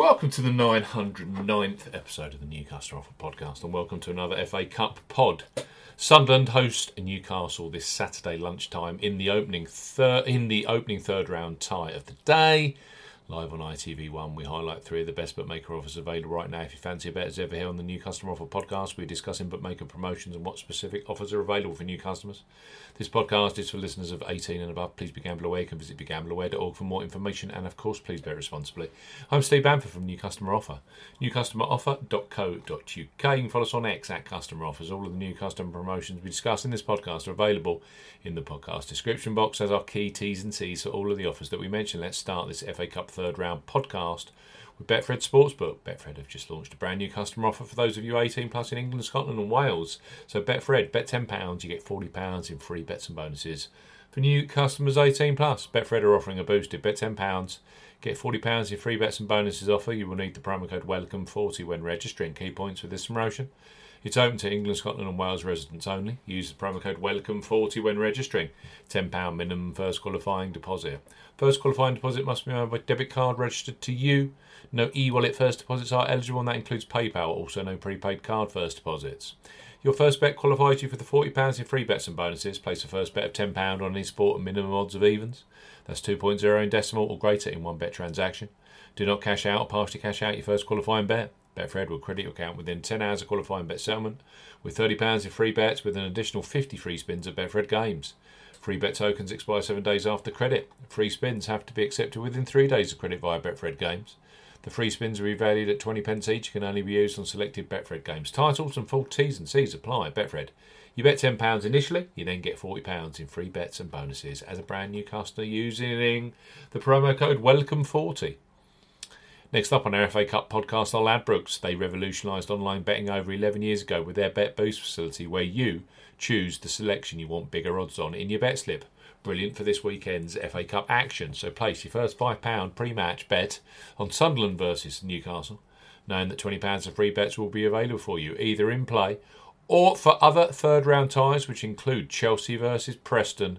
Welcome to the 909th episode of the New Customer Offer podcast, and welcome to another FA Cup pod. Sunderland host Newcastle this Saturday lunchtime in the opening in the opening third round tie of the day. Live on ITV1, we highlight three of the best bookmaker offers available right now. If you fancy a bet as ever here on the New Customer Offer podcast, we're discussing bookmaker promotions and what specific offers are available for new customers. This podcast is for listeners of 18 and above. Please be gamble aware. You can visit begambleaware.org for more information and, of course, please bet responsibly. I'm Steve Bamford from New Customer Offer. Newcustomeroffer.co.uk. You can follow us on X at Customer Offers. All of the new customer promotions we discuss in this podcast are available in the podcast description box as our key T's and C's for all of the offers that we mentioned. Let's start this FA Cup third round podcast with Betfred Sportsbook. Betfred have just launched a brand new customer offer for those of you 18 plus in England, Scotland, and Wales. So Betfred, bet £10, you get £40 in free bets and bonuses. For new customers 18 plus, Betfred are offering a boosted bet £10, get £40 in free bets and bonuses offer. You will need the promo code WELCOME40 when registering. Key points with this promotion. It's open to England, Scotland, and Wales residents only. Use the promo code WELCOME40 when registering. £10 minimum first qualifying deposit. First qualifying deposit must be made by debit card registered to you. No e wallet first deposits are eligible, and that includes PayPal. Also, no prepaid card first deposits. Your first bet qualifies you for the £40 in free bets and bonuses. Place a first bet of £10 on any sport and minimum odds of evens. That's 2.0 in decimal or greater in one bet transaction. Do not cash out or partially cash out your first qualifying bet. Betfred will credit your account within 10 hours of qualifying bet settlement with £30 in free bets with an additional 50 free spins at Betfred games. Free bet tokens expire seven days after credit. Free spins have to be accepted within three days of credit via Betfred games. The free spins are revalued at 20 pence each, and can only be used on selected Betfred games. Titles and full T's and C's apply at Betfred. You bet £10 initially, you then get £40 in free bets and bonuses as a brand new customer using the promo code WELCOME40. Next up on our FA Cup podcast are Ladbrokes. They revolutionised online betting over 11 years ago with their Bet Boost facility, where you choose the selection you want bigger odds on in your bet slip. Brilliant for this weekend's FA Cup action. So place your first £5 pre match bet on Sunderland versus Newcastle, knowing that £20 of free bets will be available for you, either in play or for other third round ties, which include Chelsea versus Preston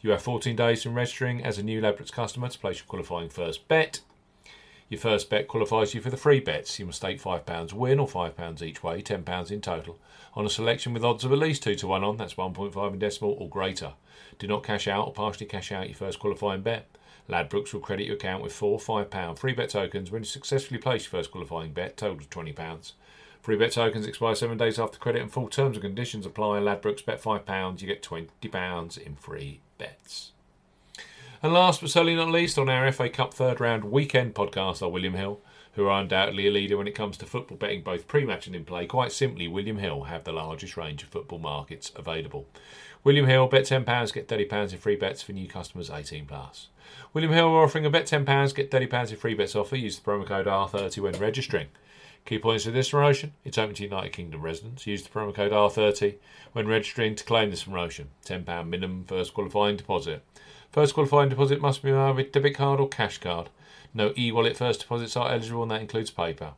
You have 14 days from registering as a new Ladbrokes customer to place your qualifying first bet. Your first bet qualifies you for the free bets. You must stake £5 win or £5 each way, £10 in total, on a selection with odds of at least 2 to 1 on, that's 1.5 in decimal or greater. Do not cash out or partially cash out your first qualifying bet. Ladbrokes will credit your account with four £5 free bet tokens when you successfully place your first qualifying bet, total of £20. Free bet tokens expire seven days after credit and full terms and conditions apply. Ladbrokes bet £5, you get £20 in free bets. And last but certainly not least, on our FA Cup third round weekend podcast are William Hill, who are undoubtedly a leader when it comes to football betting, both pre match and in play. Quite simply, William Hill have the largest range of football markets available. William Hill, bet £10, get £30 in free bets for new customers 18 plus. William Hill are offering a bet £10, get £30 in free bets offer. Use the promo code R30 when registering. Key points of this promotion it's open to United Kingdom residents. Use the promo code R30 when registering to claim this promotion. £10 minimum first qualifying deposit. First qualifying deposit must be made with debit card or cash card. No e wallet first deposits are eligible, and that includes PayPal.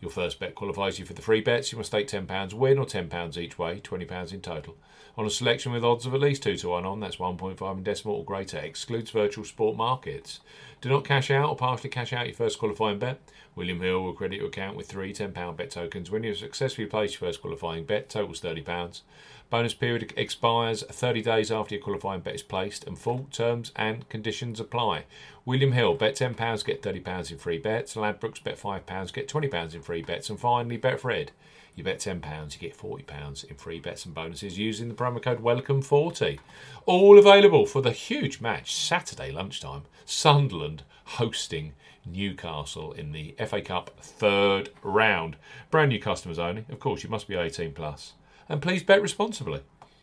Your first bet qualifies you for the free bets. You must stake £10 win or £10 each way, £20 in total. On a selection with odds of at least 2 to 1 on, that's 1.5 in decimal or greater, excludes virtual sport markets. Do not cash out or partially cash out your first qualifying bet. William Hill will credit your account with three £10 bet tokens. When you have successfully placed your first qualifying bet, totals £30. Bonus period expires 30 days after your qualifying bet is placed, and full terms and conditions apply. William Hill, bet £10, get £30 in free bets. Ladbrokes, bet £5, get £20 in free bets. And finally, Betfred, you bet £10, you get £40 in free bets and bonuses using the promo code WELCOME40. All available for the huge match Saturday lunchtime. Sunderland hosting Newcastle in the FA Cup third round. Brand new customers only. Of course, you must be 18 plus and please bet responsibly.